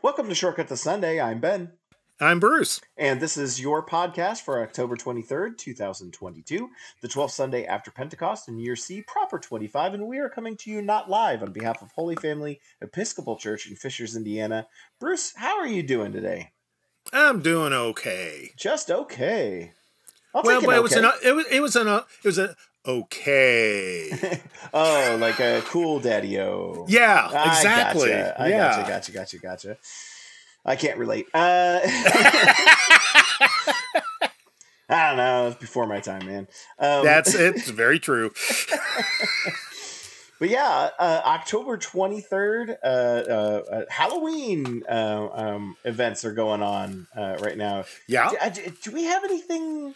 Welcome to Shortcut to Sunday. I'm Ben. I'm Bruce. And this is your podcast for October 23rd, 2022, the 12th Sunday after Pentecost in Year C, proper 25. And we are coming to you not live on behalf of Holy Family Episcopal Church in Fishers, Indiana. Bruce, how are you doing today? I'm doing okay. Just okay. I'll well, but an it was an it was it was an it was a okay. oh, like a cool daddy o. Yeah, I exactly. Gotcha. I yeah. gotcha, gotcha, gotcha, gotcha. I can't relate. Uh, I don't know. It's before my time, man. Um, That's it's very true. But yeah, uh, October 23rd, uh, uh, uh, Halloween uh, um, events are going on uh, right now. Yeah. Do- do we have anything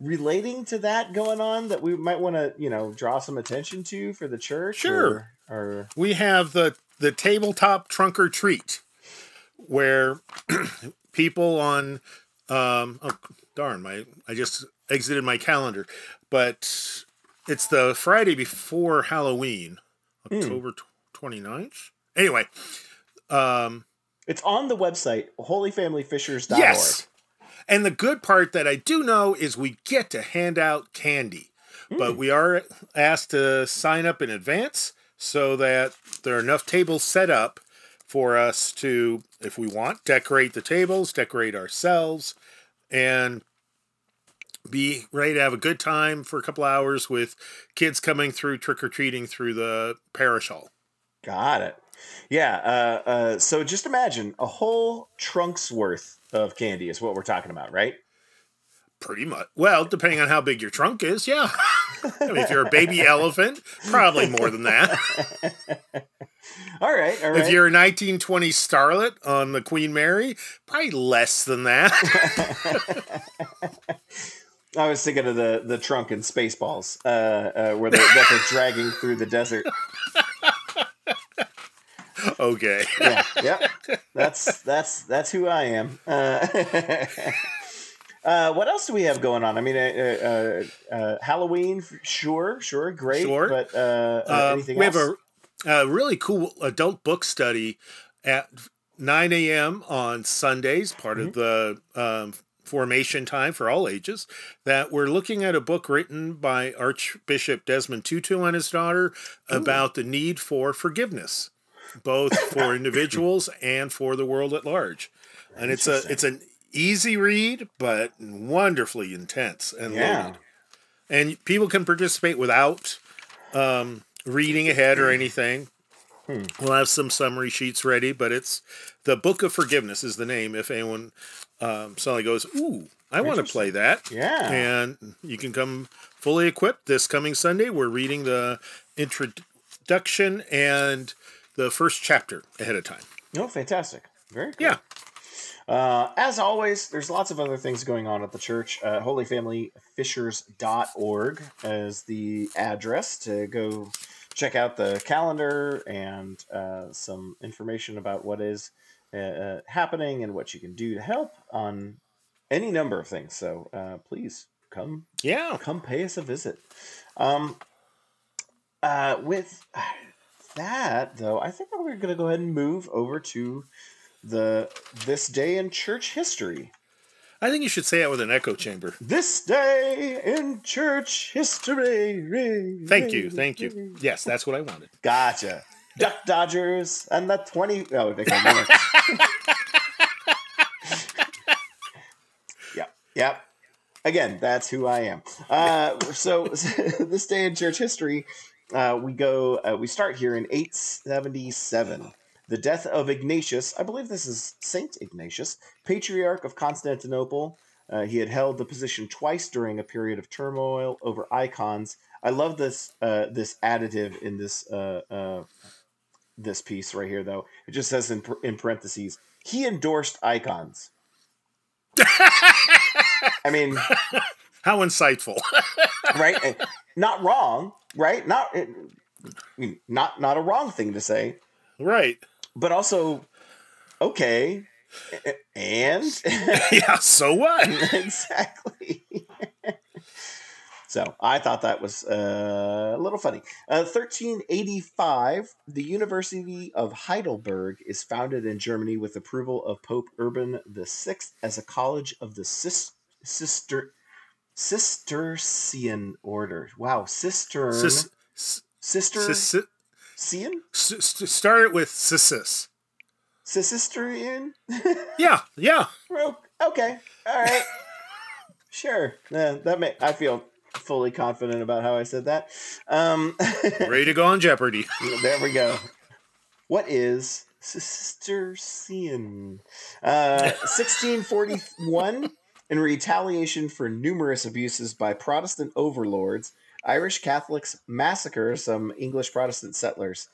relating to that going on that we might want to, you know, draw some attention to for the church? Sure. Or, or We have the the tabletop trunk or treat where people on um oh darn my I just exited my calendar but it's the Friday before Halloween Hmm. October tw 29th anyway um it's on the website, holyfamilyfishers.org. Yes. And the good part that I do know is we get to hand out candy. But we are asked to sign up in advance so that there are enough tables set up for us to, if we want, decorate the tables, decorate ourselves, and be ready to have a good time for a couple hours with kids coming through trick or treating through the parish hall. Got it. Yeah. Uh, uh, so just imagine a whole trunk's worth of candy is what we're talking about, right? Pretty much. Well, depending on how big your trunk is, yeah. I mean, if you're a baby elephant, probably more than that. All right. All right. If you're a 1920 starlet on the Queen Mary, probably less than that. I was thinking of the the trunk in Spaceballs, uh, uh, where they're, that they're dragging through the desert. okay. Yeah, yep. That's that's that's who I am. Uh, uh, what else do we have going on? I mean, uh, uh, uh, Halloween, sure, sure, great. Sure. But uh, uh, Um, anything we else? have a, a really cool adult book study at 9 a.m. on Sundays, part of the um, formation time for all ages, that we're looking at a book written by Archbishop Desmond Tutu and his daughter about the need for forgiveness, both for individuals and for the world at large. And it's a it's an easy read, but wonderfully intense and Yeah. loaded. And people can participate without um, reading ahead or anything. Hmm. We'll have some summary sheets ready, but it's the Book of Forgiveness is the name. If anyone um, suddenly goes, "Ooh, I want to play that," Yeah. and you can come fully equipped this coming Sunday. We're reading the introduction and the first chapter ahead of time. Oh, fantastic. Very cool. Yeah. Uh, as always, there's lots of other things going on at the church. Uh, holyfamilyfishers.org is the address to go check out the calendar and uh, some information about what is uh, uh, happening and what you can do to help on any number of things. So uh, please come Yeah. come pay us a visit. Um, uh, with that, though, I think we're going to go ahead and move over to the this day in church history. I think you should say it with an echo chamber. This day in church history. Thank you. Thank you. Yes, that's what I wanted. Gotcha. Duck Dodgers and the 20. Oh, never mind. yep. Yep. Again, that's who I am. Uh, so, this day in church history, uh, we go, uh, we start here in 877. The death of Ignatius, I believe this is Saint Ignatius, Patriarch of Constantinople. Uh, he had held the position twice during a period of turmoil over icons. I love this uh, this additive in this uh, uh, this piece right here, though. It just says in, in parentheses, he endorsed icons. I mean, How insightful. right? Not wrong, right? Not, not not a wrong thing to say, right. but also okay. And Yeah, so what? exactly. So I thought that was uh, a little funny. Uh, 1385, the University of Heidelberg is founded in Germany with approval of Pope Urban VI as a college of the sister Cistercian order. Wow, cistern. Sister sis- Cian? start it with sis. Cistercian? Yeah, yeah. Okay. All right. sure. Yeah, that may I feel fully confident about how I said that. Um, Ready to go on Jeopardy. there we go. What is Cistercian? Uh, 1641. In retaliation for numerous abuses by Protestant overlords, Irish Catholics massacre some English Protestant settlers.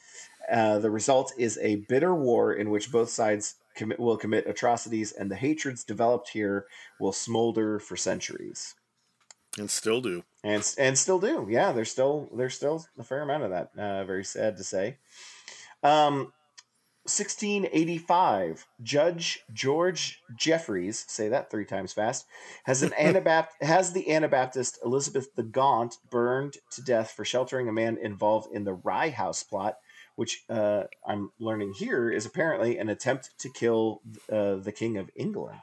Uh, the result is a bitter war in which both sides commit, will commit atrocities, and the hatreds developed here will smolder for centuries, And still do. and and still do. Yeah, there's still there's still a fair amount of that. Uh, very sad to say. Um, 1685, Judge George Jeffreys, say that three times fast, has an Anabapt has the Anabaptist Elizabeth the Gaunt burned to death for sheltering a man involved in the Rye House plot, which uh, I'm learning here is apparently an attempt to kill uh, the King of England.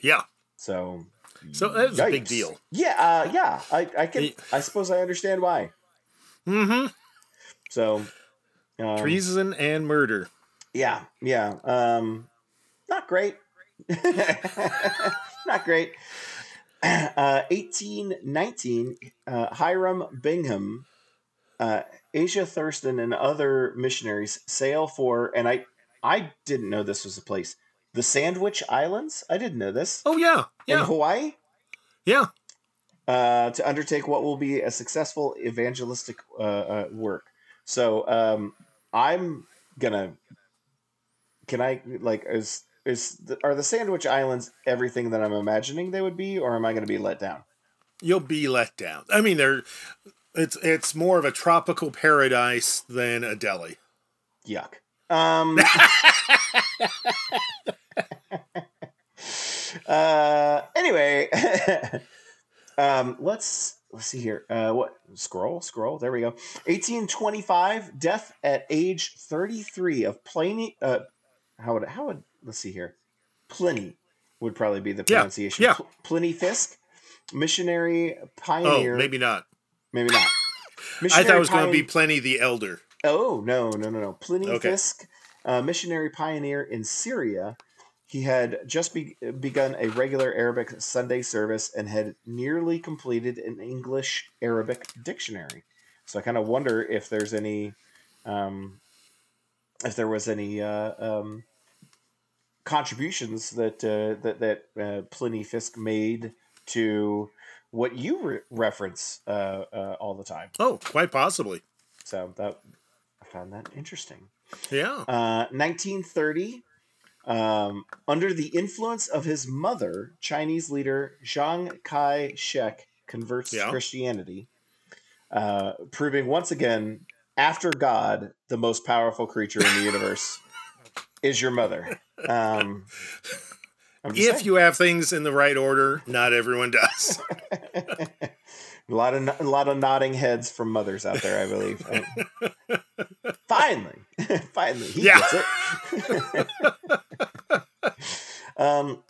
Yeah. So, So that was a big deal. Yeah, uh, yeah. I, I can. I suppose I understand why. Mm-hmm. So, um, Treason and murder. Yeah, yeah. Um, not great. not great. Uh, 1819, uh, Hiram Bingham, uh, Asa Thurston, and other missionaries sail for, and I, I didn't know this was a place. The Sandwich Islands. I didn't know this. Oh yeah. In Yeah. Hawaii, Yeah. uh, to undertake what will be a successful evangelistic uh, uh, work. So um, I'm gonna. Can I like is is the, are the Sandwich Islands everything that I'm imagining they would be, or am I going to be let down? You'll be let down. I mean, they're it's it's more of a tropical paradise than a deli. Yuck. Um, uh, anyway, um, let's let's see here. Uh, what scroll scroll? There we go. 1825, death at age 33 of Pliny. Uh, how would how would let's see here? Pliny would probably be the pronunciation. yeah. Pl- Pliny Fisk, missionary pioneer. Oh, maybe not. maybe not. I thought it was going to be Pliny the Elder. Oh no, no, no, no! Pliny Okay. Fisk, a missionary pioneer in Syria. He had just be- begun a regular Arabic Sunday service and had nearly completed an English Arabic dictionary. So I kind of wonder if there's any, um, if there was any uh, um, contributions that uh, that that uh, Pliny Fisk made to what you re- reference uh, uh, all the time. Oh, quite possibly. So that I found that interesting. Yeah. Uh, 1930, um, under the influence of his mother, Chinese leader Chiang Kai shek converts to Christianity, uh, proving once again, after God, the most powerful creature in the universe is your mother. Um, If saying. you have things in the right order, not everyone does. a lot of a lot of nodding heads from mothers out there, I believe. finally, finally, he Yeah. gets it. um,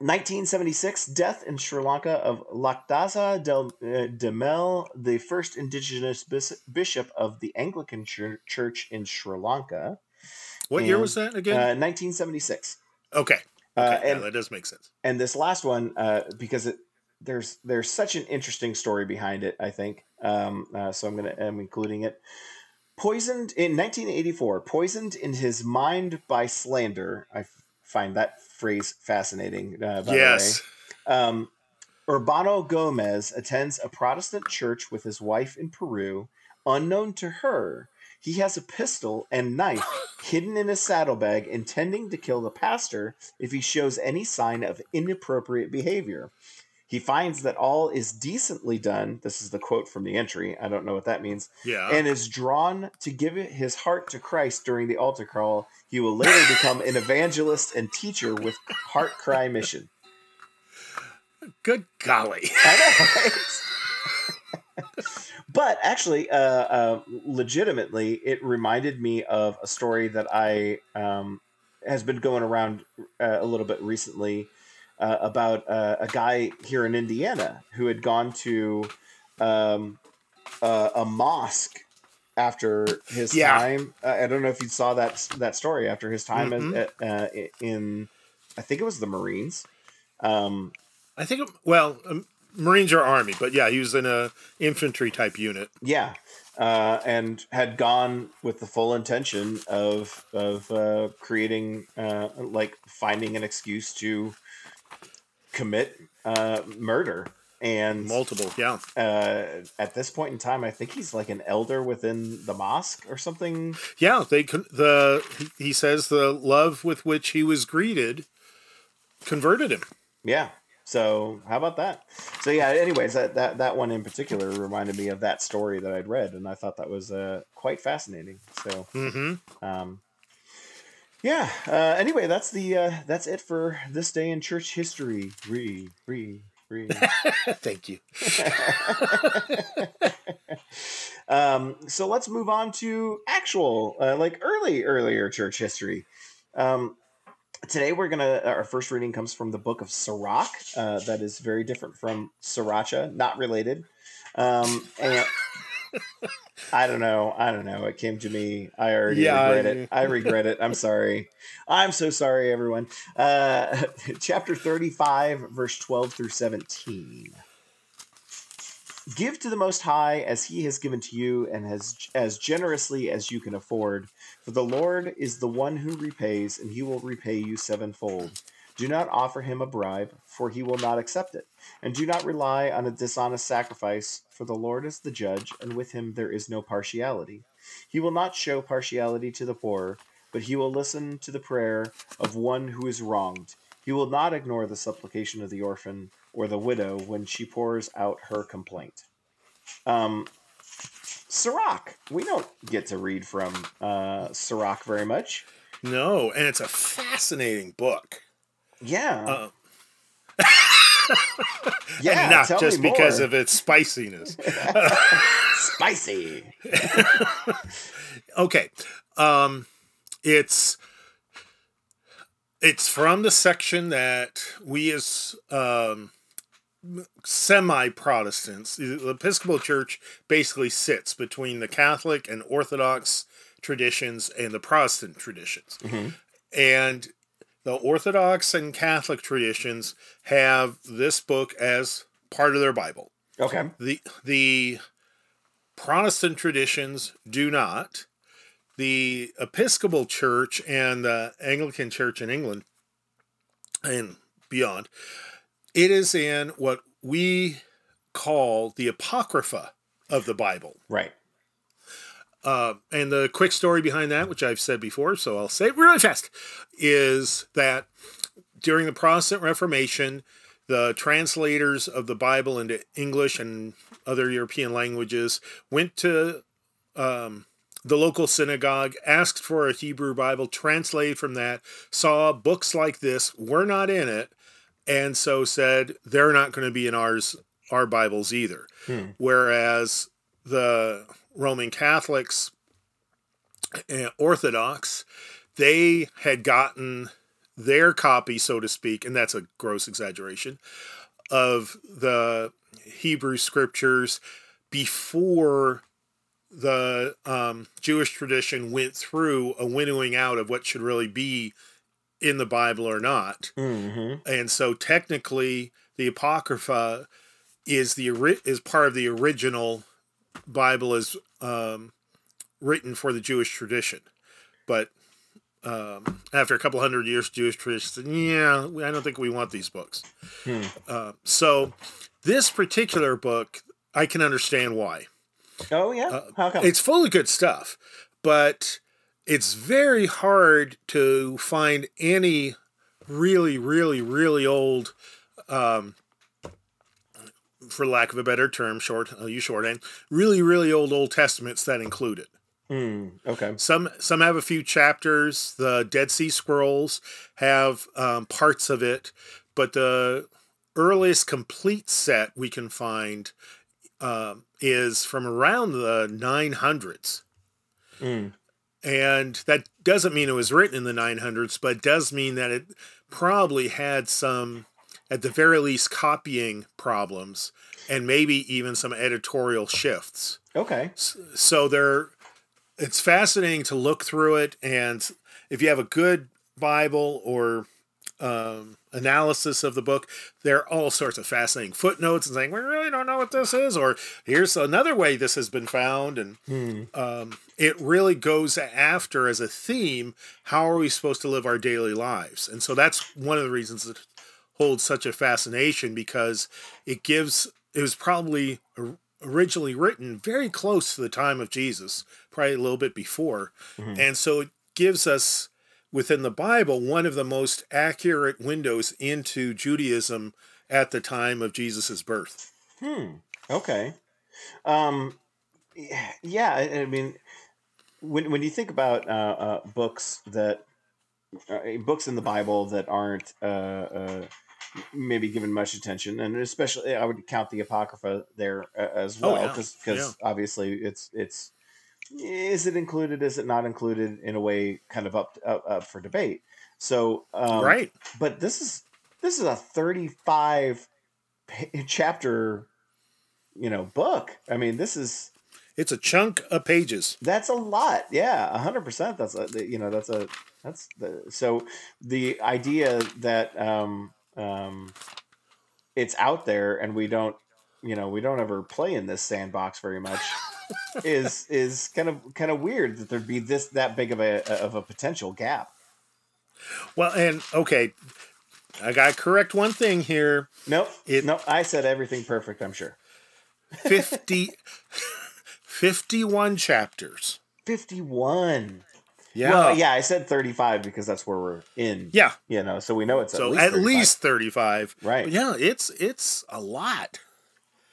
1976, death in Sri Lanka of Lakdasa del uh, Demel, the first indigenous bis- bishop of the Anglican Chur- Church in Sri Lanka. What year was that Uh, again? 1976. okay. Okay. Uh, yeah, and that does make sense. and this last one uh, because it there's there's such an interesting story behind it i think um, uh, so i'm gonna i'm including it poisoned in 1984 poisoned in his mind by slander i f- find that phrase fascinating uh, by Yes. the way um, urbano gomez attends a protestant church with his wife in peru unknown to her he has a pistol and knife hidden in his saddlebag, intending to kill the pastor if he shows any sign of inappropriate behavior. He finds that all is decently done. This is the quote from the entry. I don't know what that means. Yeah. And is drawn to give his heart to Christ during the altar call. He will later become an evangelist and teacher with Heart Cry Mission. Good golly. I know, right? but actually, uh, uh, legitimately, it reminded me of a story that I um, has been going around uh, a little bit recently uh, about uh, a guy here in Indiana who had gone to um, a mosque after his Yeah. time. Uh, I don't know if you saw that that story after his time Mhm. as, uh, in, I think it was the Marines. Um, I think. Well, um, Marines or Army, but yeah, he was in a infantry type unit. Yeah, uh, and had gone with the full intention of of uh, creating, uh, like, finding an excuse to commit uh, murder. And Multiple, yeah. uh, at this point in time, I think he's like an elder within the mosque or something. Yeah, they con- the he- he says the love with which he was greeted converted him. Yeah. So how about that? So yeah. Anyways, that that that one in particular reminded me of that story that I'd read, and I thought that was uh, quite fascinating. So Mm-hmm. Um, yeah. Uh, anyway, that's the uh, that's it for this day in church history. Re, re, re. Thank you. um, so let's move on to actual, uh, like early, earlier church history. Um, today we're gonna. Our first reading comes from the book of Sirach. Uh, that is very different from Sriracha, not related. Um, and I don't know. I don't know. It came to me. I already Yeah, regret I- it. I regret it. I'm sorry. I'm so sorry, everyone. Uh, chapter 35, verse 12 through 17. Give to the Most High as He has given to you, and as as generously as you can afford. For the Lord is the one who repays, and He will repay you sevenfold. Do not offer Him a bribe, for He will not accept it. And do not rely on a dishonest sacrifice, for the Lord is the judge, and with Him there is no partiality. He will not show partiality to the poor, but He will listen to the prayer of one who is wronged. He will not ignore the supplication of the orphan or the widow when she pours out her complaint. Um, Sirach. We don't get to read from uh, Sirach very much. No, and it's a fascinating book. Yeah. Uh, yeah. not just because of its spiciness. spicy. okay. Um it's it's from the section that we as um semi Protestants, the Episcopal Church basically sits between the Catholic and Orthodox traditions and the Protestant traditions. Mhm. And the Orthodox and Catholic traditions have this book as part of their Bible. Okay. The the Protestant traditions do not. The Episcopal Church and the Anglican Church in England and beyond, it is in what we call the Apocrypha of the Bible. Right. Uh, and the quick story behind that, which I've said before, so I'll say it really fast, is that during the Protestant Reformation, the translators of the Bible into English and other European languages went to um, the local synagogue, asked for a Hebrew Bible, translated from that, saw books like this were not in it, and so said they're not going to be in ours, our Bibles either. Hmm. Whereas the Roman Catholics and Orthodox, they had gotten their copy, so to speak, and that's a gross exaggeration, of the Hebrew scriptures before the um, Jewish tradition went through a winnowing out of what should really be in the Bible or not. Mm-hmm. And so technically, the Apocrypha is the is part of the original Bible as um, written for the Jewish tradition, but um, after a couple hundred years, Jewish tradition said, "Yeah, I don't think we want these books." Hmm. Uh, so, this particular book, I can understand why. Oh yeah. Uh, How come? It's full of good stuff, but it's very hard to find any really, really, really old, um, for lack of a better term, short, I'll use shorthand, really, really old Old Testaments that include it. Hmm. Okay. Some some have a few chapters. The Dead Sea Scrolls have um, parts of it, but the earliest complete set we can find uh, is from around the 900s. Mm. And that doesn't mean it was written in the 900s, but does mean that it probably had some, at the very least, copying problems and maybe even some editorial shifts. Okay. So there, it's fascinating to look through it, and if you have a good Bible or um, analysis of the book, there are all sorts of fascinating footnotes and saying we really don't know what this is, or here's another way this has been found, and Hmm. um, it really goes after as a theme how are we supposed to live our daily lives, and so that's one of the reasons it holds such a fascination because it gives it was probably originally written very close to the time of Jesus, probably a little bit before, Mhm. and so it gives us within the Bible one of the most accurate windows into Judaism at the time of Jesus' birth. Hmm. Okay. Um. Yeah. I, I mean, when when you think about uh, uh, books that uh, books in the Bible that aren't uh, uh, maybe given much attention, and especially I would count the Apocrypha there uh, as Oh, well, yeah. because Yeah. obviously it's it's is it included? Is it not included? In a way, kind of up up, up for debate. So um, right. but this is this is a 35 chapter you know book i mean this is It's a chunk of pages. that's a lot yeah 100% that's a you know that's a that's the so the idea that um um it's out there and we don't you know we don't ever play in this sandbox very much is is kind of kind of weird that there'd be this that big of a of a potential gap Well, and okay, I got to correct one thing here. nope It- nope i said everything perfect i'm sure 50, 51 chapters. 51 Yeah. Well, yeah, I said 35 because that's where we're in. Yeah. You know, so we know it's at So least at 35. least 35. Right. But yeah, it's it's a lot.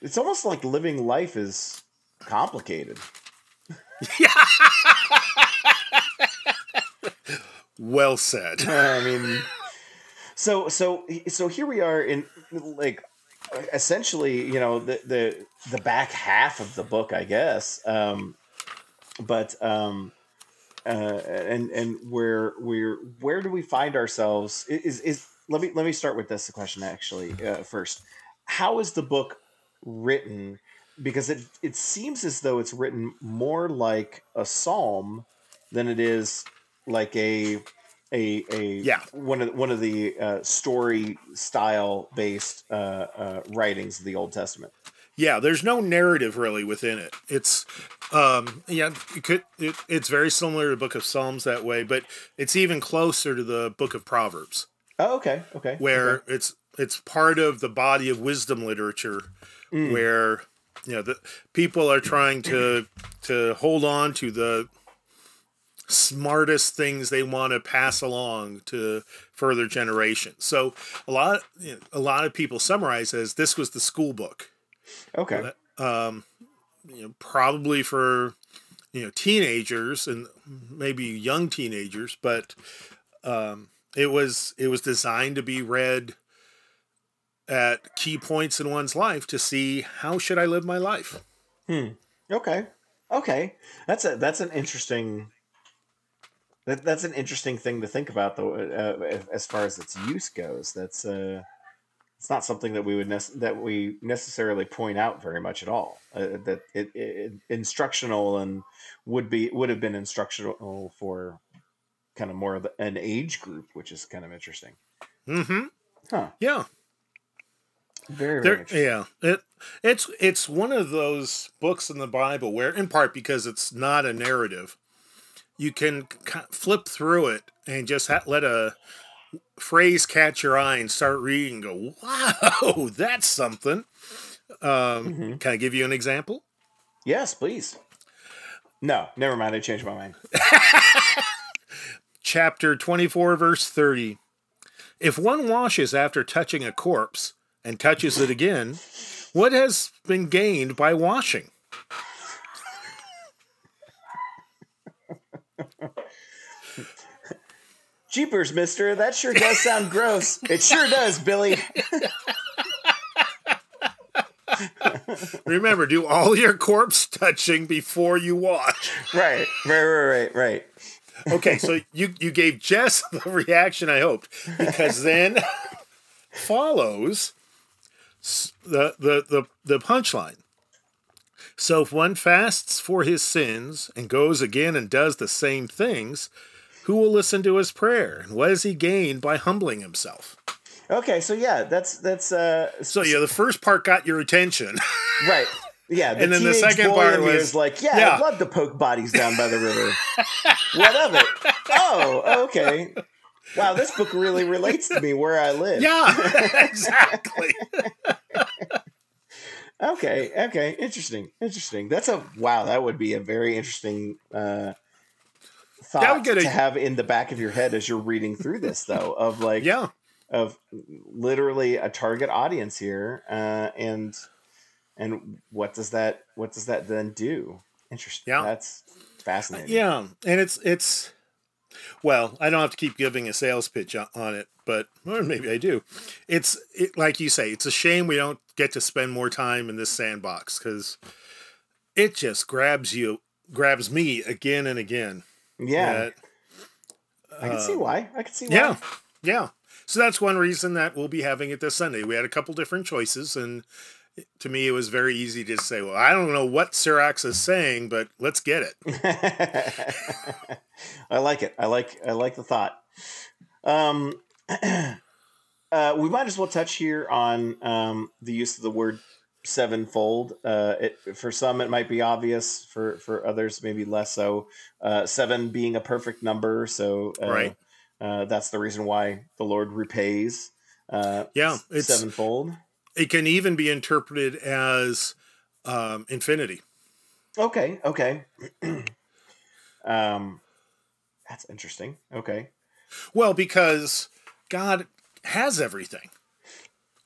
It's almost like living life is complicated. Well said. I mean, so so so here we are in like essentially, you know, the the the back half of the book, I guess. Um but um uh and and where we're where do we find ourselves is is let me let me start with this question actually uh, first. How is the book written? Because it it seems as though it's written more like a psalm than it is like a a a Yeah. one of one of the uh, story style based uh, uh, writings of the Old Testament. Yeah, there's no narrative really within it. It's um yeah, it could it, it's very similar to the book of Psalms that way, but it's even closer to the book of Proverbs Oh, okay, okay. where okay. it's it's part of the body of wisdom literature Mm. where you know the people are trying to to hold on to the smartest things they want to pass along to further generations. So a lot you know, a lot of people summarize as this was the school book. okay, Um, you know, probably for you know teenagers and maybe young teenagers, but um, it was it was designed to be read at key points in one's life to see how should I live my life. Hmm. Okay, okay. That's a that's an interesting. That, that's an interesting thing to think about, though, uh, as far as its use goes. That's uh, it's not something that we would nec- that we necessarily point out very much at all. Uh, that it, it instructional and would be would have been instructional for kind of more of an age group, which is kind of interesting. Mm-hmm. Huh. Yeah. Very, very yeah, it it's it's one of those books in the Bible where, in part because it's not a narrative, you can flip through it and just ha- let a phrase catch your eye and start reading. And go, wow, that's something. Um, Mhm. Can I give you an example? Yes, please. No, never mind. I changed my mind. Chapter twenty four, verse thirty. If one washes after touching a corpse and touches it again, what has been gained by washing? Jeepers, mister. That sure does sound gross. It sure does, Billy. Remember, do all your corpse touching before you wash. Right, right, right, right, right. Okay, so you you gave Jess the reaction I hoped because then follows the the the, the punchline. So if one fasts for his sins and goes again and does the same things, who will listen to his prayer? And what does he gain by humbling himself? Okay, so yeah, that's that's uh So yeah, the first part got your attention. right. Yeah, the And then the second part was- like, yeah, yeah. I'd love to poke bodies down by the river. what of it? Oh, okay. Wow, this book really relates to me where I live. yeah, exactly. Okay, okay, interesting, interesting. That's a wow. That would be a very interesting uh, That thought would get a- to have in the back of your head as you're reading through this, though. Of like, Yeah. of literally a target audience here, uh, and and what does that what does that then do? Interesting. Yeah. that's fascinating. Yeah, and it's it's well, I don't have to keep giving a sales pitch on it, but or maybe I do. It's it, like you say, it's a shame we don't get to spend more time in this sandbox because it just grabs you, grabs me again and again. yeah. That- I can see uh, why. I can see why. yeah, yeah. So that's one reason that we'll be having it this Sunday. We had a couple different choices, and to me, it was very easy to say, "Well, I don't know what Sirach's is saying, but let's get it." I like it. I like I like the thought. Um, uh, we might as well touch here on um, the use of the word sevenfold. Uh, it, for some, it might be obvious. For for others, maybe less so. Uh, seven being a perfect number, so uh, Right. Uh, that's the reason why the Lord repays. Uh, Yeah, it's- sevenfold. It can even be interpreted as um, infinity. Okay. Okay. um, that's interesting. Okay. Well, because God has everything.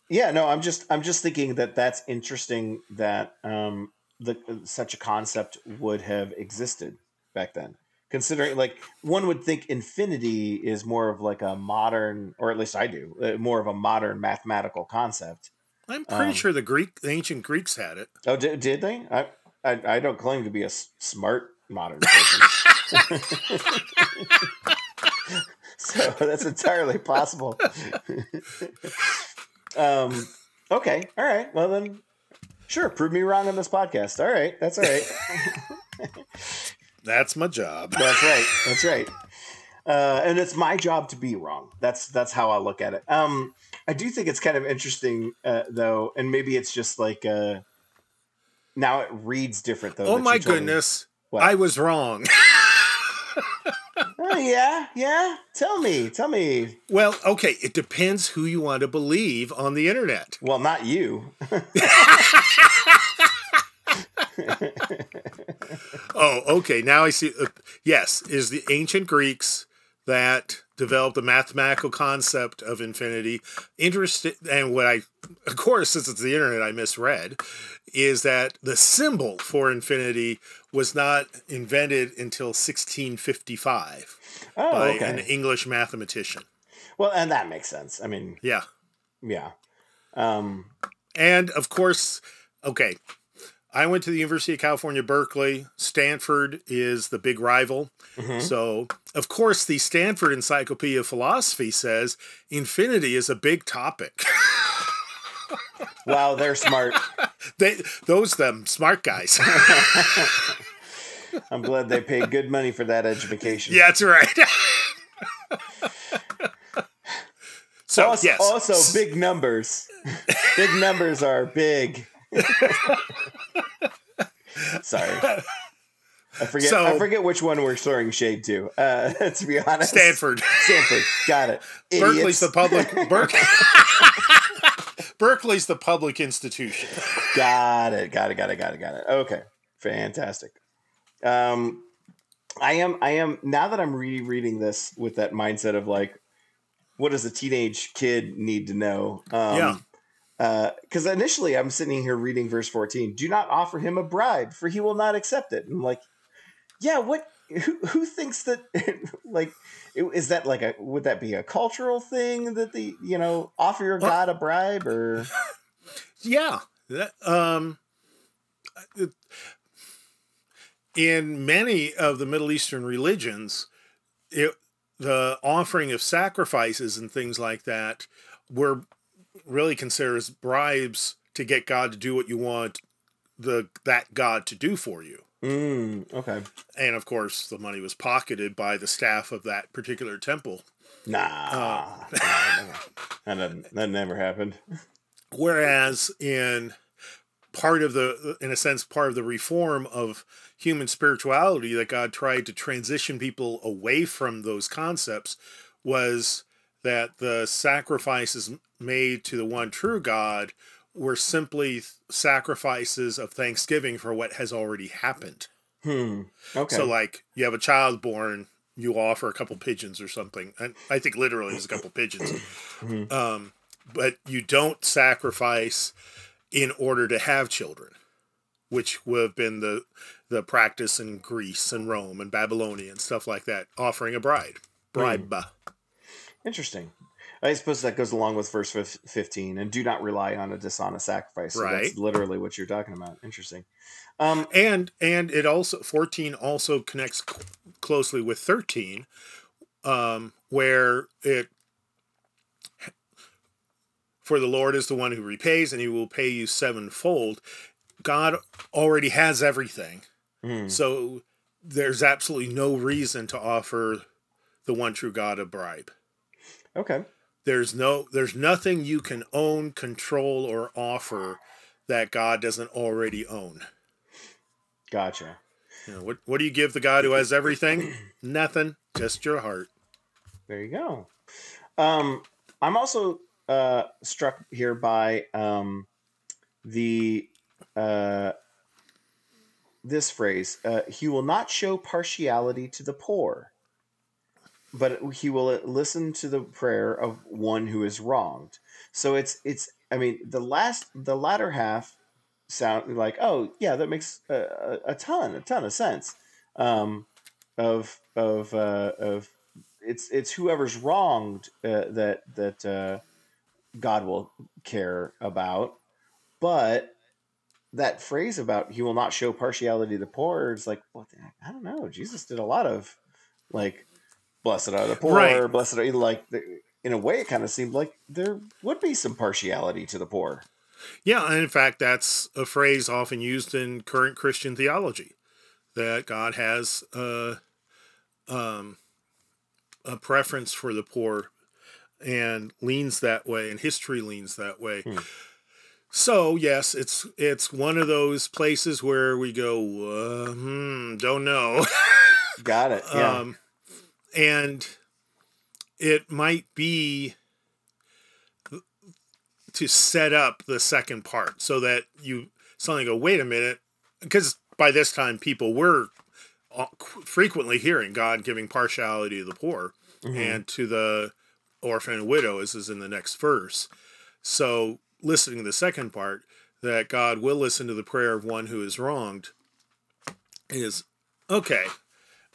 Yeah, no, I'm just I'm just thinking that that's interesting that um the such a concept would have existed back then. Considering like one would think infinity is more of like a modern or at least I do, uh, more of a modern mathematical concept. I'm pretty Um, sure the Greek, the ancient Greeks had it. Oh, did, did they? I, I I don't claim to be a s- smart modern person. so that's entirely possible. um, okay, all right. Well then, sure. Prove me wrong on this podcast. All right, that's all right. That's my job. That's right. That's right. Uh, and it's my job to be wrong. That's that's how I look at it. Um, I do think it's kind of interesting uh, though, and maybe it's just like uh, now it reads different though. Oh my you told me. goodness. I was wrong. Oh yeah, yeah. Tell me, tell me. well, okay. It depends who you want to believe on the internet. Well, not you. Oh, okay. Now I see. Uh, yes, is the ancient Greeks that developed the mathematical concept of infinity. Interesting, and what I, of course, since it's the internet, I misread, is that the symbol for infinity was not invented until 1655 Oh, by okay. an English mathematician. Well, and that makes sense. I mean, Yeah. yeah. Um, And of course, okay, I went to the University of California, Berkeley. Stanford is the big rival. mhm. So, of course, the Stanford Encyclopedia of Philosophy says infinity is a big topic. Wow, they're smart. they, those them smart guys. I'm glad they paid good money for that education. yeah, that's right. so, also, yes. also big numbers. big numbers are big. Sorry. I forget. So- I forget which one we're throwing shade to. Uh, to be honest, Stanford. Stanford. Got it. Berkeley's the public. Berk- Berkeley's the public institution. Got it. Got it. Got it. Got it. Got it. Okay. Fantastic. Um, I am. I am now that I'm rereading this with that mindset of like, what does a teenage kid need to know? Um, Yeah. Because initially I'm sitting here reading verse 14. Do not offer him a bribe, for he will not accept it. And I'm like, yeah. What? Who, who thinks that? like, is that like a? Would that be a cultural thing that the you know offer your Well- god a bribe or? Yeah. That, um, in many of the Middle Eastern religions, it, the offering of sacrifices and things like that were really considers bribes to get God to do what you want the that God to do for you. Mm, okay. And of course, the money was pocketed by the staff of that particular temple. Nah, uh, that, that never happened. Whereas in part of the, in a sense, part of the reform of human spirituality that God tried to transition people away from those concepts was that the sacrifices made to the one true God were simply sacrifices of thanksgiving for what has already happened. Hmm. Okay. So, like, you have a child born, you offer a couple pigeons or something. And I think literally it's a couple pigeons. Mm-hmm. Um, but you don't sacrifice in order to have children, which would have been the the practice in Greece and Rome and Babylonia and stuff like that, offering a bride, bribe. Mm. Interesting. I suppose that goes along with verse 15 and do not rely on a dishonest sacrifice. So right. That's literally what you're talking about. Interesting. Um, and and it also 14 also connects closely with 13 um, where it for the Lord is the one who repays and he will pay you sevenfold. God already has everything. Mm. So there's absolutely no reason to offer the one true God a bribe. Okay. There's no there's nothing you can own, control, or offer that God doesn't already own. Gotcha. You know, what what do you give the God who has everything? Nothing, just your heart. There you go. Um, I'm also uh, struck here by um, the uh, this phrase uh, he will not show partiality to the poor but he will listen to the prayer of one who is wronged. So it's it's i mean the last the latter half sound like oh yeah that makes a, a ton a ton of sense um, of of uh, of it's it's whoever's wronged uh, that that uh, God will care about, but that phrase about he will not show partiality to the poor is like, well, I don't know. Jesus did a lot of like, blessed are the poor, right. blessed are like. In a way, it kind of seemed like there would be some partiality to the poor. Yeah, and in fact, that's a phrase often used in current Christian theology that God has a, um, a preference for the poor and leans that way, and history leans that way. Hmm. So yes, it's it's one of those places where we go, uh, hmm, don't know. Got it. Yeah. Um, and it might be to set up the second part so that you suddenly go, wait a minute, because by this time people were uh, frequently hearing God giving partiality to the poor mm-hmm. and to the orphan and widow, as is in the next verse. So listening to the second part, that God will listen to the prayer of one who is wronged, is okay.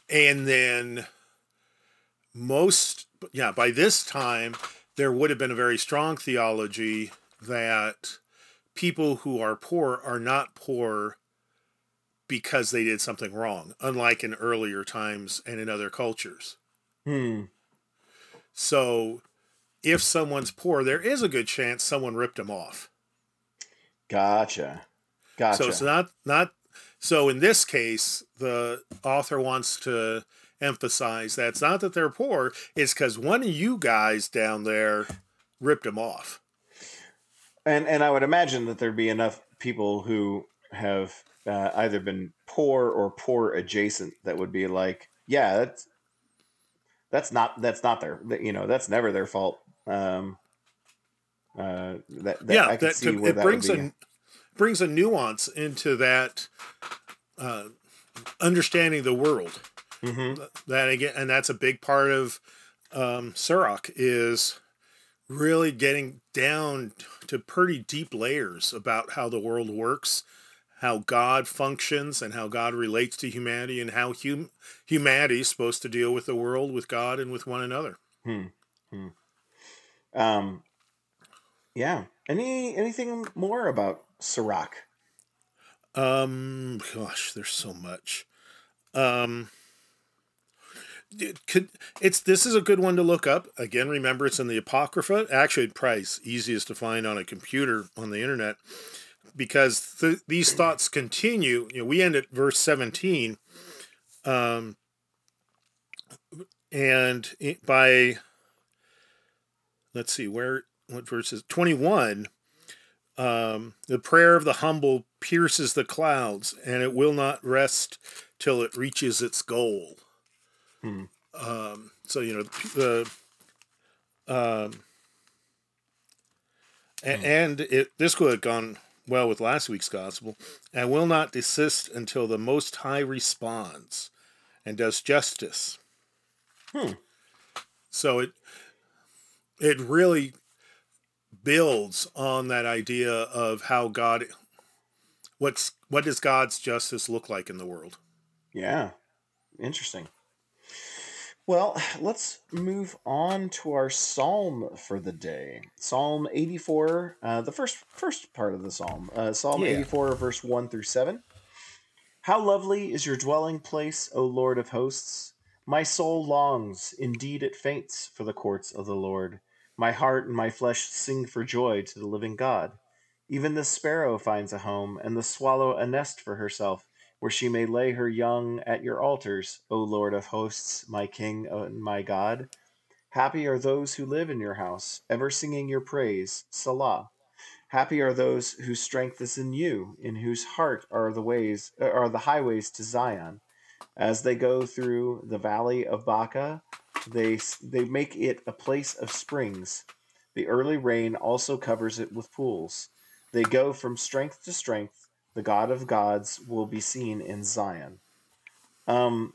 And then most, yeah, by this time, there would have been a very strong theology that people who are poor are not poor because they did something wrong, unlike in earlier times and in other cultures. Hmm. So if someone's poor, there is a good chance someone ripped them off. Gotcha. Gotcha. So it's not not so in this case, the author wants to emphasize that it's not that they're poor, it's because one of you guys down there ripped them off. And and I would imagine that there'd be enough people who have uh, either been poor or poor adjacent that would be like, yeah, that's that's not that's not their you know that's never their fault um, uh, that, that yeah, I can that, see where it that brings a brings a nuance into that uh, understanding the world. Mm-hmm. That again, and that's a big part of um, Sirach is really getting down to pretty deep layers about how the world works, how God functions, and how God relates to humanity, and how hum- humanity is supposed to deal with the world, with God, and with one another. Hmm. Hmm. Um, yeah. Any anything more about Sirach? Um, gosh, there's so much. Um, it could it's this is a good one to look up again. Remember, it's in the Apocrypha. Actually, price easiest to find on a computer on the internet because th- these thoughts continue. You know, we end at verse seventeen, um, and by let's see where what verse is twenty one. Um, the prayer of the humble pierces the clouds, and it will not rest till it reaches its goal. Hmm. Um, so you know the um, and, Hmm. and it this could have gone well with last week's gospel, and will not desist until the Most High responds and does justice. Hmm. So it it really builds on that idea of how God what's what does God's justice look like in the world? Yeah. Interesting. Well, let's move on to our psalm for the day. Psalm 84, uh, the first first part of the psalm. Uh, psalm Yeah. 84, verse 1 through 7. How lovely is your dwelling place, O Lord of hosts! My soul longs, indeed it faints, for the courts of the Lord. My heart and my flesh sing for joy to the living God. Even the sparrow finds a home, and the swallow a nest for herself where she may lay her young at your altars, O Lord of hosts, my King and my God. Happy are those who live in your house, ever singing your praise, Selah. Happy are those whose strength is in you, in whose heart are the ways are the highways to Zion. As they go through the valley of Baca, they they make it a place of springs. The early rain also covers it with pools. They go from strength to strength the God of gods will be seen in Zion. Um,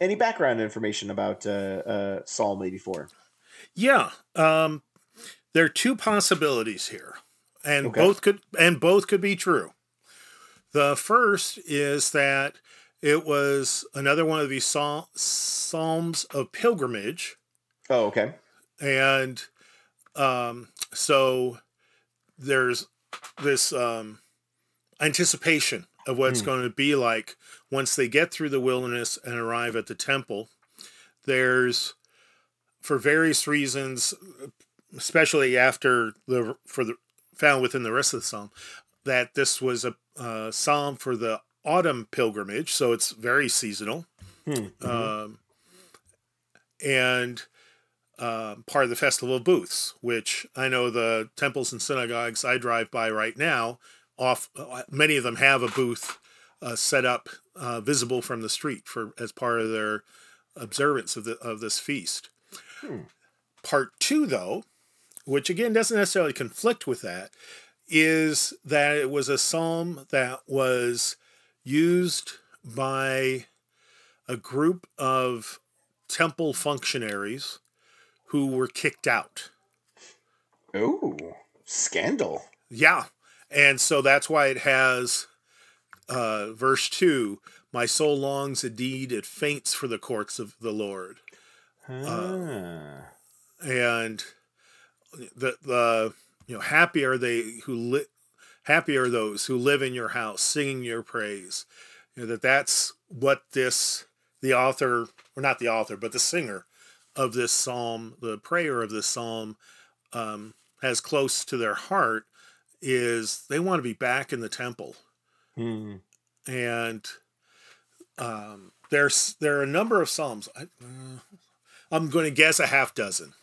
any background information about uh, uh, Psalm 84? Yeah, um, there are two possibilities here, and Okay. both could and both could be true. The first is that it was another one of these psal- psalms of pilgrimage, Oh, okay. and um, so there's this um, anticipation of what it's Hmm. going to be like once they get through the wilderness and arrive at the temple. There's, for various reasons, especially after the for the found within the rest of the psalm, that this was a uh, psalm for the autumn pilgrimage, so it's very seasonal Hmm. mhm. um, and um, part of the festival of booths, which I know the temples and synagogues I drive by right now, off uh, many of them have a booth uh, set up uh, visible from the street for as part of their observance of the of this feast. Hmm. Part two, though, which again doesn't necessarily conflict with that, is that it was a psalm that was used by a group of temple functionaries who were kicked out. Ooh, scandal. Yeah. And so that's why it has uh, verse 2 My soul longs indeed, it faints for the courts of the Lord. Ah. And the, the you know, happy are they who li- happy are those who live in your house, singing your praise. You know, that that's what this, the author, or not the author, but the singer of this psalm, the prayer of this psalm, um, has close to their heart is they want to be back in the temple. Hmm. And um, there's there are a number of psalms. I, uh, I'm going to guess a half dozen.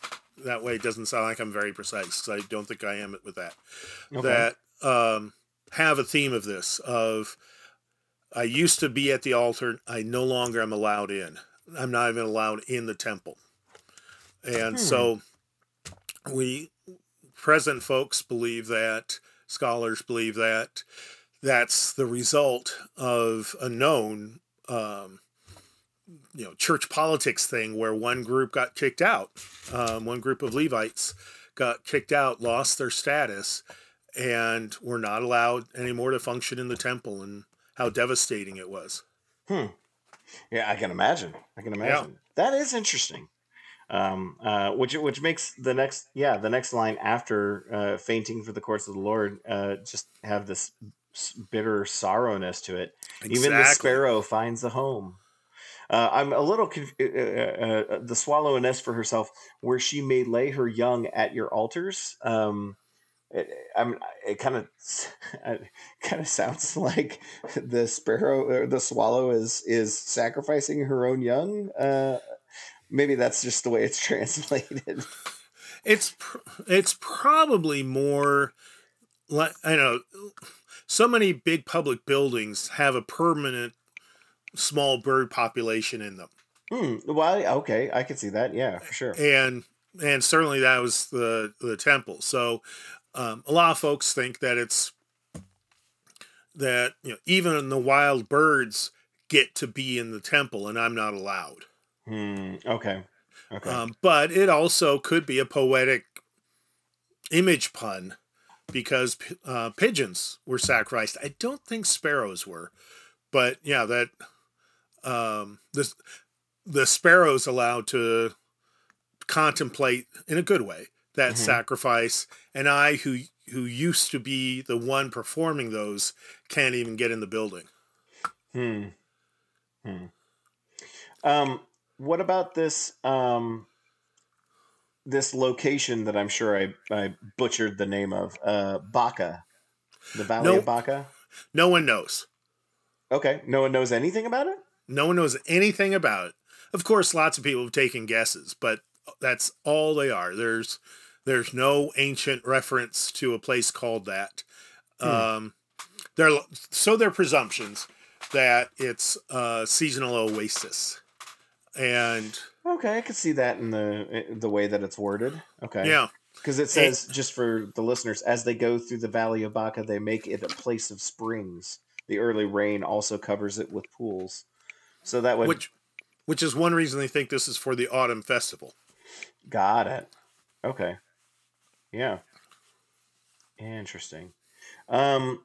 That way, it doesn't sound like I'm very precise because I don't think I am with that. Okay. That um, have a theme of this of I used to be at the altar. I no longer am allowed in. I'm not even allowed in the temple. And Hmm. so we present folks believe that scholars believe that that's the result of a known um, you know church politics thing where one group got kicked out um, one group of levites got kicked out lost their status and were not allowed anymore to function in the temple and how devastating it was Hmm. Yeah, I can imagine. I can imagine. That is interesting. Um, uh, which which makes the next yeah the next line after uh, fainting for the courts of the Lord uh, just have this bitter sorrowness to it. Exactly. Even the sparrow finds a home. Uh, I'm a little conf- uh, uh, the swallow a nest for herself, where she may lay her young at your altars. Um, it, I'm, it kind of kind of sounds like the sparrow or the swallow is is sacrificing her own young. Uh, maybe that's just the way it's translated. It's pr- it's probably more like I know so many big public buildings have a permanent small bird population in them. Hmm. Well, okay, I can see that. Yeah, for sure. And and certainly that was the the temple. So um, a lot of folks think that it's that you know even the wild birds get to be in the temple and I'm not allowed. Hmm. Okay. Okay. Um, but it also could be a poetic image pun because uh, pigeons were sacrificed. I don't think sparrows were, but yeah, that um, the the sparrows allowed to contemplate in a good way that Mhm. sacrifice, and I who who used to be the one performing those can't even get in the building. Hmm. Hmm. Um, what about this um this location that I'm sure I, I butchered the name of? Uh Baca. The Valley No. of Baca? No one knows. Okay. No one knows anything about it? No one knows anything about it. Of course, lots of people have taken guesses, but that's all they are. There's there's no ancient reference to a place called that. Hmm. Um, they're so they're presumptions that it's a seasonal oasis, and Okay, I could see that in the the way that it's worded. Okay. yeah, Because it says, just for the listeners, as they go through the Valley of Baca, they make it a place of springs. The early rain also covers it with pools. So that would which which is one reason they think this is for the autumn festival. Got it. Okay. Yeah. Interesting. Um,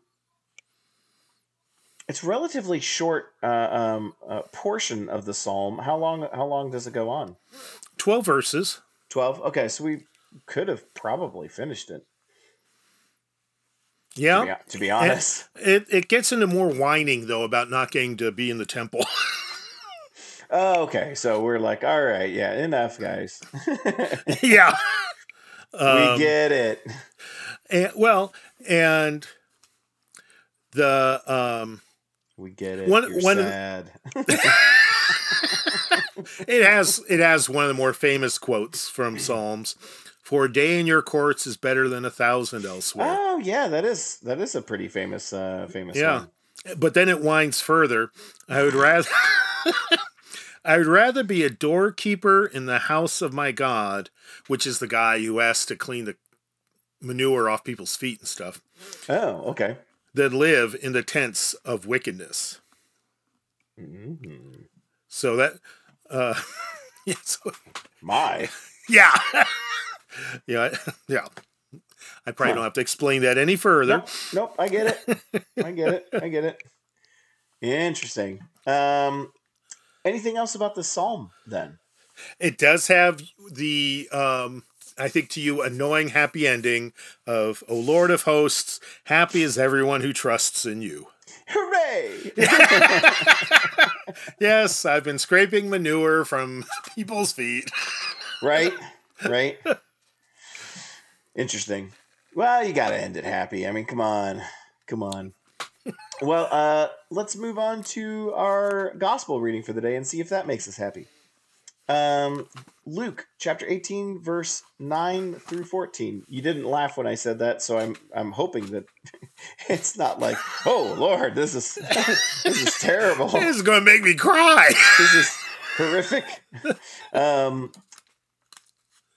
it's relatively short uh, um, uh, portion of the psalm. How long? How long does it go on? Twelve verses. Twelve. Okay, so we could have probably finished it. To Yeah, be, to be honest. it it gets into more whining though about not getting to be in the temple. Oh, okay, so we're like, all right, yeah, enough, guys. yeah. we Um, get it. And, well, and the um, We get it. one- You're one the- sad. it has it has one of the more famous quotes from Psalms. For a day in your courts is better than a thousand elsewhere. oh yeah, that is that is a pretty famous uh famous Yeah. one. But then it winds further. I would rather I would rather be a doorkeeper in the house of my God, which is the guy who has to clean the manure off people's feet and stuff, Oh, okay. Than live in the tents of wickedness. Mhm. So that uh yeah, so, My. yeah. yeah, yeah. I probably Huh. don't have to explain that any further. Nope, nope, I get it. I get it. I get it. Interesting. Um anything else about the psalm then? It does have the um I think to you annoying happy ending of O Lord of hosts, happy is everyone who trusts in you. Hooray! Yes, I've been scraping manure from people's feet. right? Right? Interesting. Well, you got to end it happy. I mean, come on. Come on. Well, uh, let's move on to our gospel reading for the day and see if that makes us happy. Um, Luke chapter 18, verse 9 through 14. You didn't laugh when I said that, so I'm I'm hoping that it's not like, oh Lord, this is this is terrible This is going to make me cry. this is horrific. Um,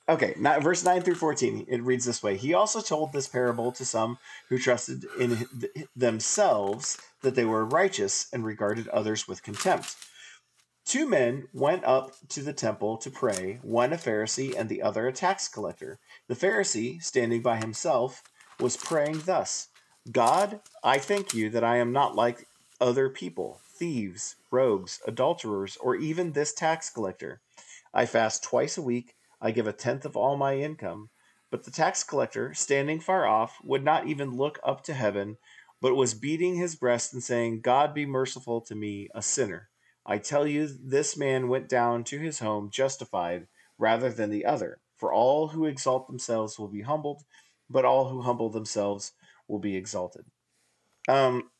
okay, not, verse 9 through 14, it reads this way He also told this parable to some who trusted in th- themselves that they were righteous and regarded others with contempt. Two men went up to the temple to pray, one a Pharisee and the other a tax collector. The Pharisee, standing by himself, was praying thus God, I thank you that I am not like other people, thieves, rogues, adulterers, or even this tax collector. I fast twice a week, I give a tenth of all my income. But the tax collector, standing far off, would not even look up to heaven, but was beating his breast and saying, God be merciful to me, a sinner. I tell you, this man went down to his home justified rather than the other. For all who exalt themselves will be humbled, but all who humble themselves will be exalted. Um,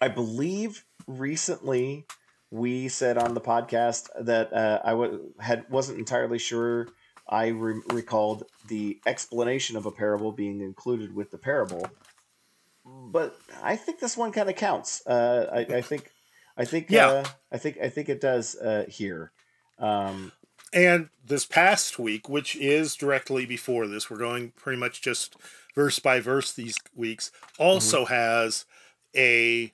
I believe recently we said on the podcast that uh, I w- had wasn't entirely sure. I re- recalled the explanation of a parable being included with the parable, but I think this one kind of counts. Uh, I, I, think, I think, yeah. Uh, I think, I think it does uh, here. Um, and this past week, which is directly before this, we're going pretty much just verse by verse these weeks. Also mm-hmm. has a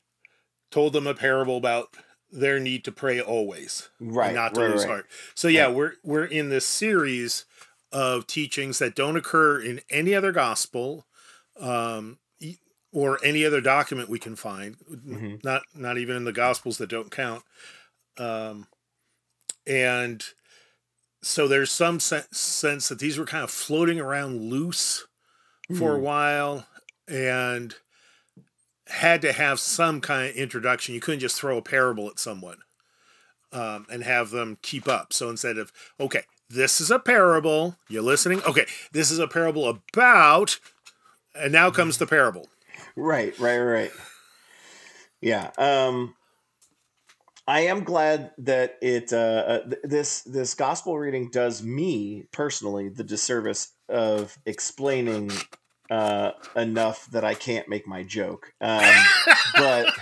told them a parable about their need to pray always, right? Not to right, lose right. heart. So yeah, we're we're in this series of teachings that don't occur in any other gospel, um, or any other document we can find. Mm-hmm. Not not even in the gospels that don't count. Um, and so there's some sense that these were kind of floating around loose for mm. a while, and had to have some kind of introduction. You couldn't just throw a parable at someone um, and have them keep up. So instead of, okay, this is a parable, you're listening. Okay, this is a parable about, and now comes the parable. Right, right, right. Yeah. Um, I am glad that it uh, uh this this gospel reading does me personally the disservice of explaining uh, enough that I can't make my joke. Um, but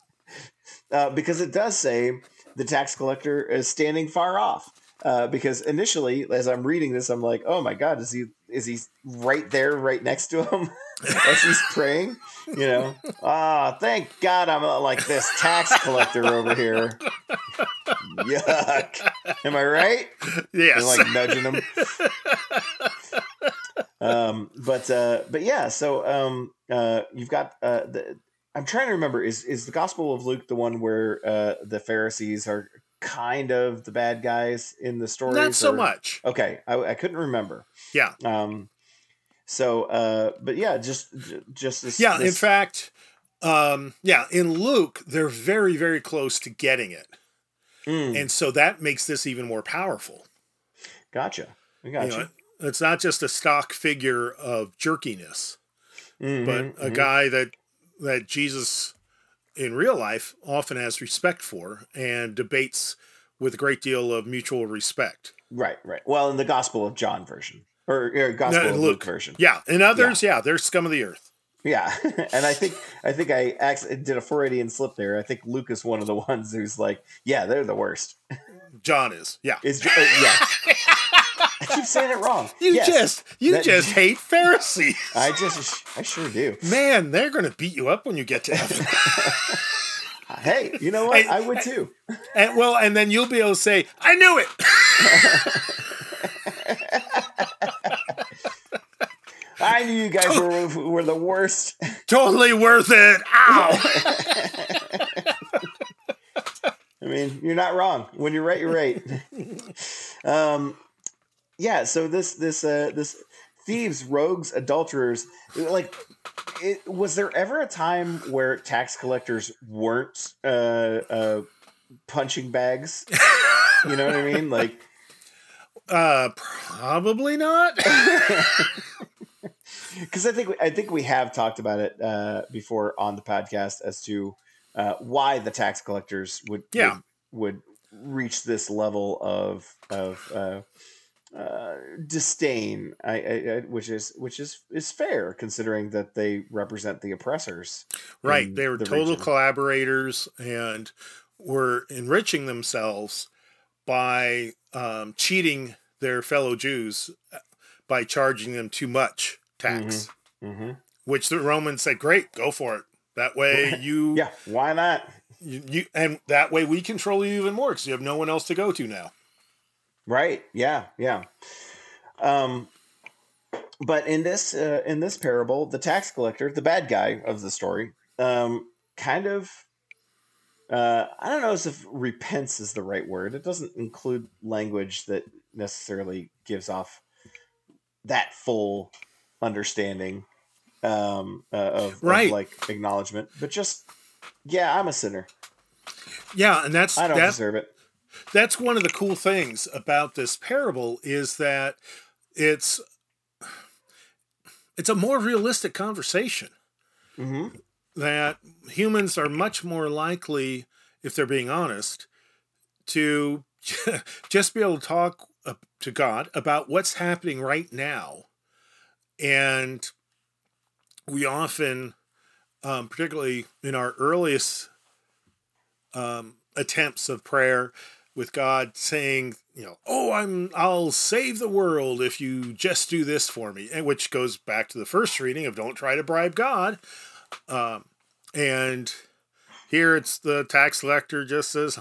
uh, because it does say the tax collector is standing far off. Uh, because initially, as I'm reading this, I'm like, "Oh my God, is he is he right there, right next to him as he's praying?" You know, ah, oh, thank God I'm like this tax collector over here. Yuck! Am I right? Yes. And like nudging him um, but uh, but yeah, so um, uh, you've got uh, the. I'm trying to remember is is the Gospel of Luke the one where uh, the Pharisees are kind of the bad guys in the story? Not so or? much. Okay, I, I couldn't remember. Yeah. Um. So, uh, but yeah, just just this. Yeah, this... in fact, um, yeah, in Luke, they're very very close to getting it, mm. and so that makes this even more powerful. Gotcha. I gotcha. You know, it's not just a stock figure of jerkiness, mm-hmm, but a mm-hmm. guy that that Jesus in real life often has respect for and debates with a great deal of mutual respect. Right, right. Well, in the Gospel of John version or, or Gospel no, Luke, Luke, version, yeah. In others, yeah. yeah, they're scum of the earth. Yeah, and I think I think I did a Freudian slip there. I think Luke is one of the ones who's like, yeah, they're the worst. John is, yeah, is uh, yeah. I keep saying it wrong. You yes, just you that, just hate Pharisees. I just I sure do. Man, they're gonna beat you up when you get to heaven. hey, you know what? And, I would too. And well, and then you'll be able to say, "I knew it." I knew you guys were were the worst. Totally worth it. Ow. I mean, you're not wrong. When you're right, you're right. Um, yeah, so this this uh this thieves, rogues, adulterers, like it was there ever a time where tax collectors weren't uh uh punching bags? you know what I mean? Like uh probably not. Cuz I think I think we have talked about it uh before on the podcast as to uh why the tax collectors would yeah. would, would reach this level of of uh uh, disdain, I, I, which is which is is fair considering that they represent the oppressors. Right, they were the total region. collaborators and were enriching themselves by um, cheating their fellow Jews uh, by charging them too much tax. Mm-hmm. Mm-hmm. Which the Romans said, "Great, go for it. That way you, yeah, why not? You, you and that way we control you even more because you have no one else to go to now." Right. Yeah. Yeah. Um, but in this uh, in this parable, the tax collector, the bad guy of the story, um, kind of uh, I don't know if repents is the right word. It doesn't include language that necessarily gives off that full understanding. um, uh, of, Right. of like acknowledgement, but just yeah, I'm a sinner. Yeah, and that's I don't that, deserve it. that's one of the cool things about this parable is that it's it's a more realistic conversation hmm that humans are much more likely if they're being honest to just be able to talk to God about what's happening right now and we often um, particularly in our earliest um, attempts of prayer with God saying, you know, oh, I'm I'll save the world if you just do this for me, and which goes back to the first reading of don't try to bribe God. Um, and here it's the tax collector just says,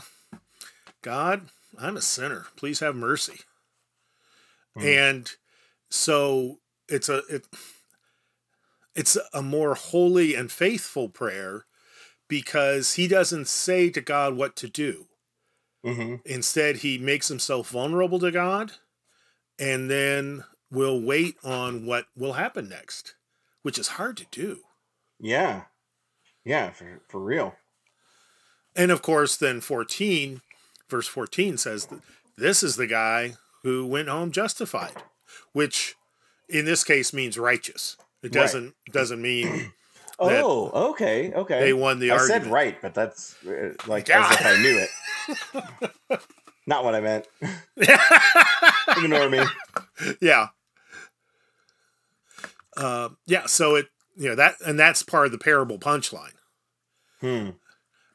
God, I'm a sinner. Please have mercy. Hmm. And so it's a it, it's a more holy and faithful prayer because he doesn't say to God what to do. hmm Instead, he makes himself vulnerable to God and then will wait on what will happen next, which is hard to do. Yeah, yeah, for for real. And of course, then 14, verse 14 says this is the guy who went home justified, which in this case means righteous. It doesn't doesn't mean Oh, okay, okay. they won the I argument. said right, but that's uh, like Yeah. as if I knew it. Not what I meant. Ignore me. yeah. Uh, yeah, so it you know that and that's part of the parable punchline Hmm.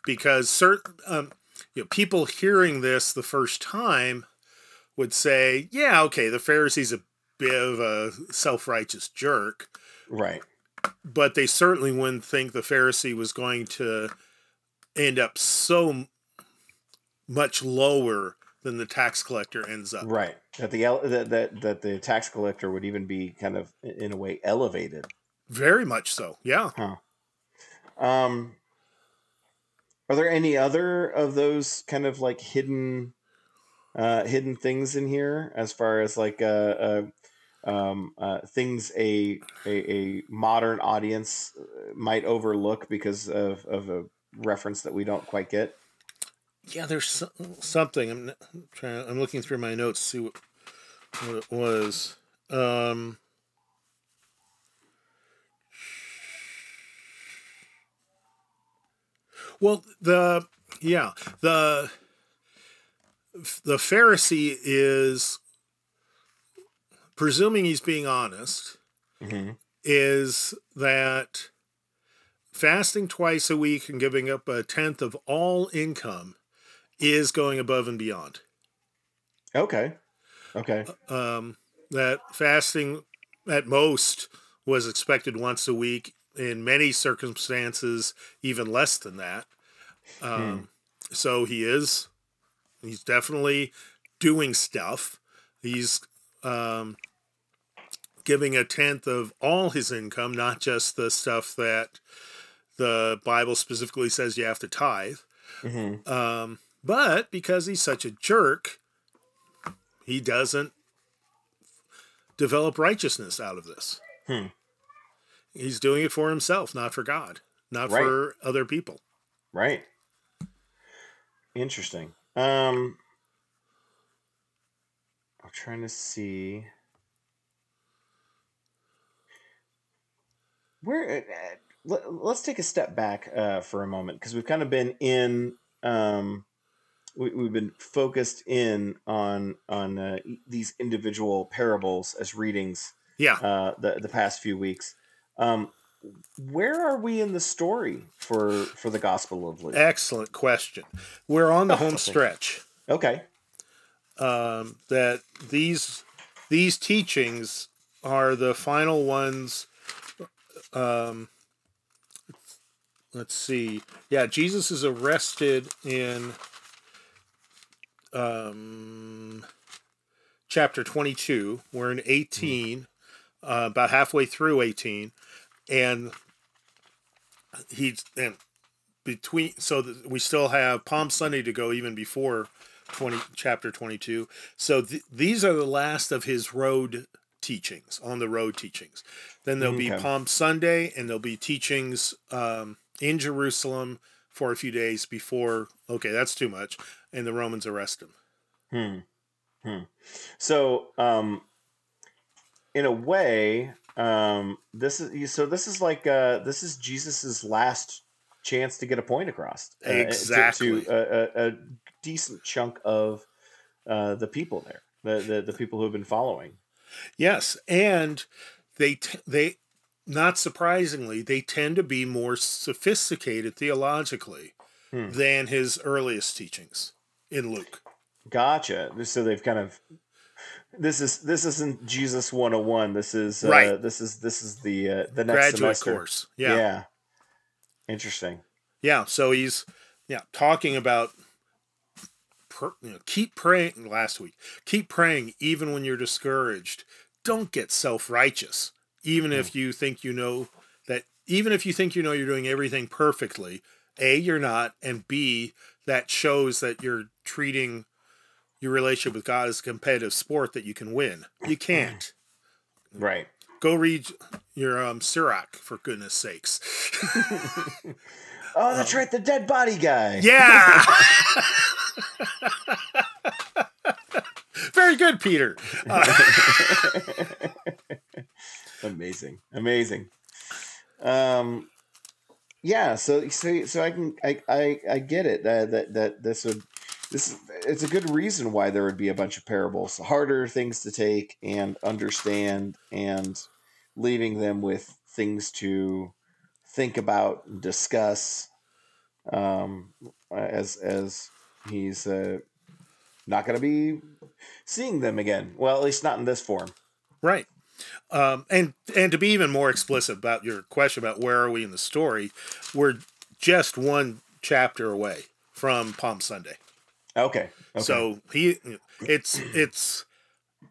because certain um, you know people hearing this the first time would say, yeah, okay, the Pharisee's a bit of a self-righteous jerk, Right. but they certainly wouldn't think the Pharisee was going to end up so much lower than the tax collector ends up. Right. That the that, that that the tax collector would even be kind of in a way elevated. Very much so. Yeah. Um. Are there any other of those kind of like hidden, uh, hidden things in here as far as like uh, uh um, uh, things a, a a modern audience uh, might overlook because of of a reference that we don't quite get? Yeah, there's so- something. I'm trying. I'm looking through my notes to see what, what it was. Um, well, the yeah the the Pharisee is presuming he's being honest. Mm-hmm. Is that fasting twice a week and giving up a tenth of all income is going above and beyond. Okay. Okay. Um, that fasting at most was expected once a week. In many circumstances, even less than that. Um, So he is, he's definitely doing stuff. He's um, giving a tenth of all his income, not just the stuff that the Bible specifically says you have to tithe. Mm-hmm. Um, but because he's such a jerk, he doesn't develop righteousness out of this. Hmm. He's doing it for himself, not for God, not Right. for other people. Right. Interesting. Um I'm trying to see where uh, let, let's take a step back uh, for a moment because we've kind of been in um we, we've been focused in on on uh, these individual parables as readings Yeah. uh, the the past few weeks. Um, where are we in the story for for the Gospel of Luke? Excellent question. We're on the home stretch. Okay. Um, that these these teachings are the final ones. Um, let's see. Yeah, Jesus is arrested in um, chapter 22. We're in 18, uh, about halfway through 18, and he's and between so we still have Palm Sunday to go even before 20 chapter 22. So th- these are the last of his road teachings, on the road teachings. Then there'll be Palm Sunday, and there'll be teachings um, in Jerusalem for a few days before. Okay, that's too much, and the Romans arrest him. Hmm. Hmm. So, um, in a way, um, this is so. This is like uh, this is Jesus's last chance to get a point across. uh, to- Exactly. to, a, a, a decent chunk of uh, the people there, the, the the people who have been following. Yes, and they t- they not surprisingly they tend to be more sophisticated theologically Hmm. than his earliest teachings in Luke. Gotcha. So they've kind of this is this isn't Jesus 101. This is uh, Right. This is this is the uh, the next Graduate semester. course. Yeah. yeah. Interesting. yeah. So he's yeah, talking about pr- you know, keep praying last week. Keep praying even when you're discouraged. Don't get self-righteous even if mm. you think you know that even if you think you know you're doing everything perfectly, A, you're not, and B, that shows that you're treating your relationship with God as a competitive sport that you can win. You can't. Mm. Right. Go read your um Sirach for goodness sakes. Oh, that's um, right, the dead body guy. Yeah. Very good, Peter. Uh, amazing, amazing. Um, yeah. So, so, so I can, I, I, I get it that that that this would, this it's a good reason why there would be a bunch of parables, harder things to take and understand, and leaving them with things to think about, and discuss. Um, as as he's uh, not going to be seeing them again. Well, at least not in this form. right. Um, and and to be even more explicit about your question about where are we in the story, we're just one chapter away from Palm Sunday. Okay. okay. So he, it's it's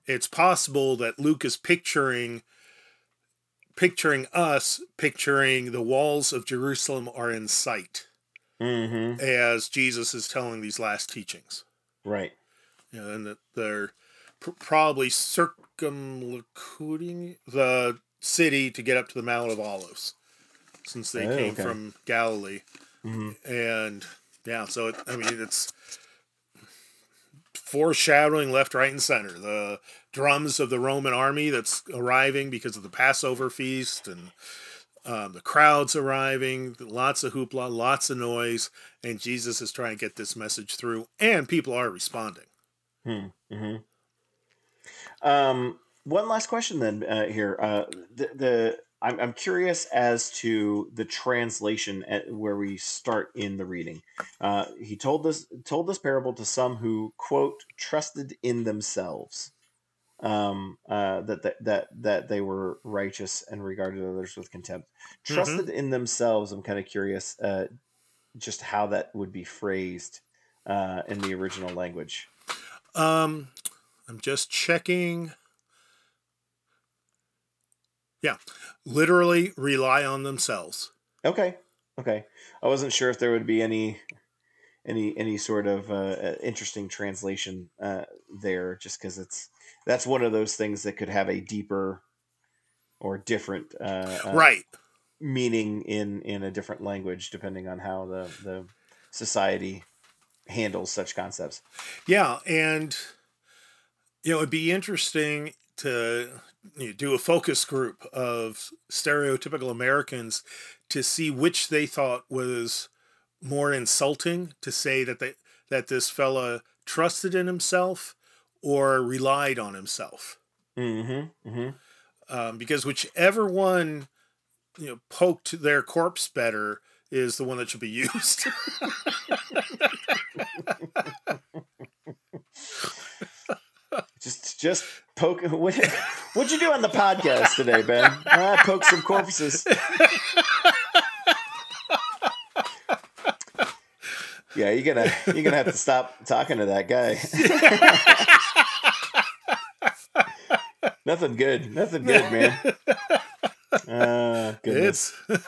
it's possible that Luke is picturing picturing us picturing the walls of Jerusalem are in sight Mm-hmm. as Jesus is telling these last teachings. Right. You know, and that they're pr- probably circumlocuting the city to get up to the Mount of Olives, since they Oh, came okay. from Galilee. Mm-hmm. And yeah, so it, I mean, it's foreshadowing left, right, and center. The drums of the Roman army that's arriving because of the Passover feast, and um, the crowds arriving, lots of hoopla, lots of noise, and Jesus is trying to get this message through, and people are responding. Mm-hmm. Um, one last question then uh, here. Uh, the, the I'm, I'm curious as to the translation at where we start in the reading. Uh, he told this told this parable to some who quote trusted in themselves. Um, uh, that, that that that they were righteous and regarded others with contempt. Trusted in themselves. I'm kind of curious, uh, just how that would be phrased uh, in the original language. Um, I'm just checking. Yeah, literally rely on themselves. Okay. Okay. I wasn't sure if there would be any any any sort of uh, uh, interesting translation uh, there, just because it's that's one of those things that could have a deeper or different uh, uh, right. meaning in in a different language, depending on how the the society handles such concepts. Yeah, and you know, it'd be interesting to you know, do a focus group of stereotypical Americans to see which they thought was more insulting to say that they that this fella trusted in himself or relied on himself. Mm-hmm. Mm-hmm. um, because whichever one you know poked their corpse better is the one that should be used. Just just poke. What, what'd you do on the podcast today, Ben? I poke some corpses. Yeah, you're gonna you're gonna have to stop talking to that guy. Nothing good. Nothing good, man. Uh, goodness.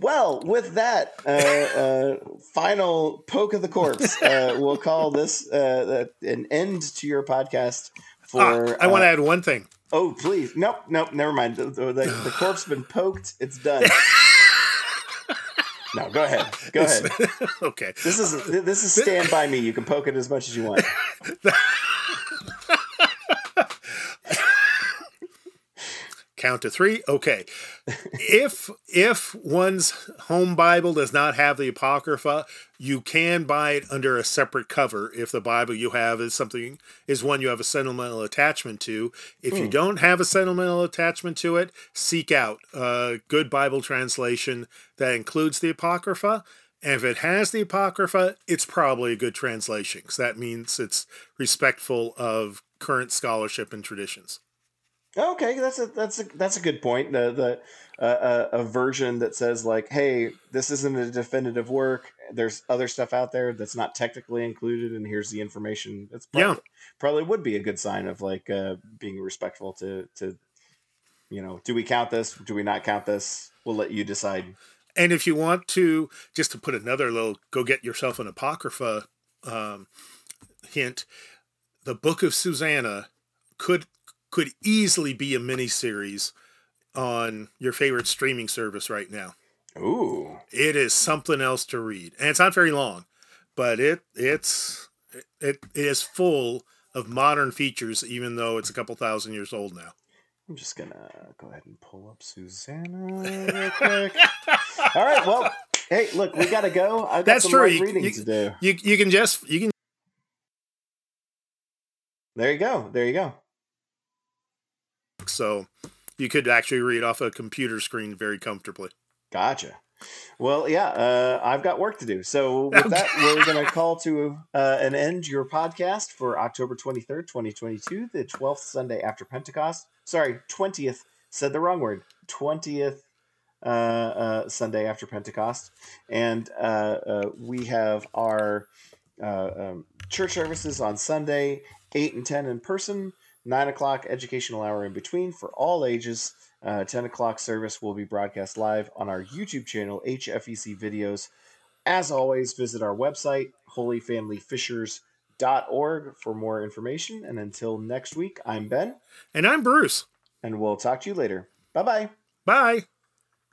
Well, with that uh, uh, final poke of the corpse, uh, we'll call this uh, an end to your podcast. For ah, I want to uh, add one thing. Oh, please! Nope, nope. Never mind. The, the, the corpse been poked. It's done. no, go ahead. Go ahead. okay. This is this is stand by me. You can poke it as much as you want. count to three okay if if one's home bible does not have the apocrypha you can buy it under a separate cover if the bible you have is something is one you have a sentimental attachment to if mm. you hmm. don't have a sentimental attachment to it seek out a good bible translation that includes the apocrypha and if it has the apocrypha it's probably a good translation because that means it's respectful of current scholarship and traditions Okay, that's a that's a that's a good point. The the uh, a, a version that says like, "Hey, this isn't a definitive work. There's other stuff out there that's not technically included, and here's the information." That's probably, yeah. probably would be a good sign of like uh, being respectful to to you know, do we count this? Do we not count this? We'll let you decide. And if you want to, just to put another little, go get yourself an apocrypha um, hint. The Book of Susanna could could easily be a mini series on your favorite streaming service right now. Ooh. It is something else to read. And it's not very long, but it it's it, it is full of modern features even though it's a couple thousand years old now. I'm just gonna go ahead and pull up Susanna real quick. All right, well, hey, look, we gotta go. I've got That's some true. You, reading you, to do. You you can just you can. There you go. There you go. So you could actually read off a computer screen very comfortably. Gotcha. Well, yeah, uh, I've got work to do. So with okay. that, we're going to call to uh, an end your podcast for October 23rd, 2022, the 12th Sunday after Pentecost. Sorry, 20th. Said the wrong word. 20th uh, uh, Sunday after Pentecost. And uh, uh, we have our um, church services on Sunday, 8 and 10 in person, 9 o'clock educational hour in between for all ages. Uh, 10 o'clock service will be broadcast live on our YouTube channel, HFEC Videos. As always, visit our website, holyfamilyfishers.org, for more information. And until next week, I'm Ben. And I'm Bruce. And we'll talk to you later. Bye-bye. Bye.